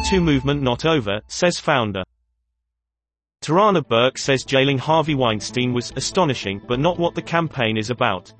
Me Too movement not over, says founder. Tarana Burke says jailing Harvey Weinstein was astonishing but not what the campaign is about.